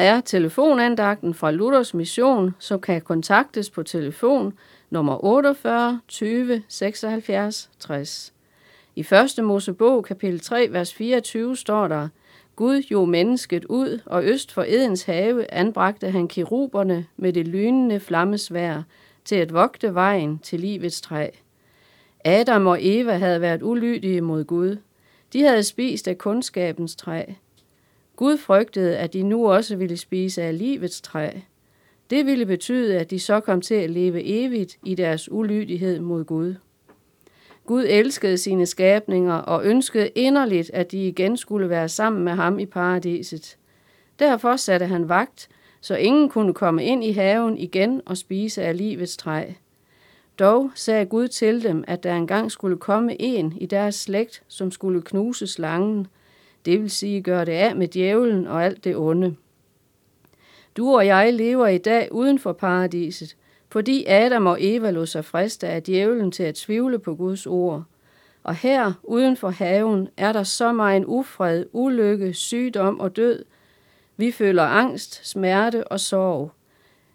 er telefonandagten fra Luthers Mission, som kan kontaktes på telefon nummer 48 20 76 60. I 1. Mosebog kapitel 3, vers 24 står der, Gud jo mennesket ud, og øst for Edens have anbragte han kiruberne med det lynende flammesvær til at vogte vejen til livets træ. Adam og Eva havde været ulydige mod Gud. De havde spist af kundskabens træ. Gud frygtede, at de nu også ville spise af livets træ. Det ville betyde, at de så kom til at leve evigt i deres ulydighed mod Gud. Gud elskede sine skabninger og ønskede inderligt, at de igen skulle være sammen med ham i paradiset. Derfor satte han vagt, så ingen kunne komme ind i haven igen og spise af livets træ. Dog sagde Gud til dem, at der engang skulle komme en i deres slægt, som skulle knuse slangen, det vil sige gøre det af med djævlen og alt det onde. Du og jeg lever i dag uden for paradiset, fordi Adam og Eva lod sig friste af djævlen til at tvivle på Guds ord. Og her, uden for haven, er der så meget ufred, ulykke, sygdom og død. Vi føler angst, smerte og sorg.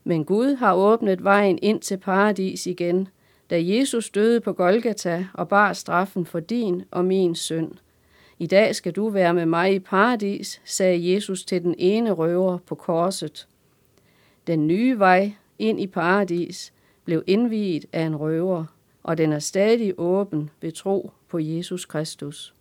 Men Gud har åbnet vejen ind til paradis igen, da Jesus døde på Golgata og bar straffen for din og min synd. I dag skal du være med mig i paradis, sagde Jesus til den ene røver på korset. Den nye vej ind i paradis blev indviet af en røver, og den er stadig åben ved tro på Jesus Kristus.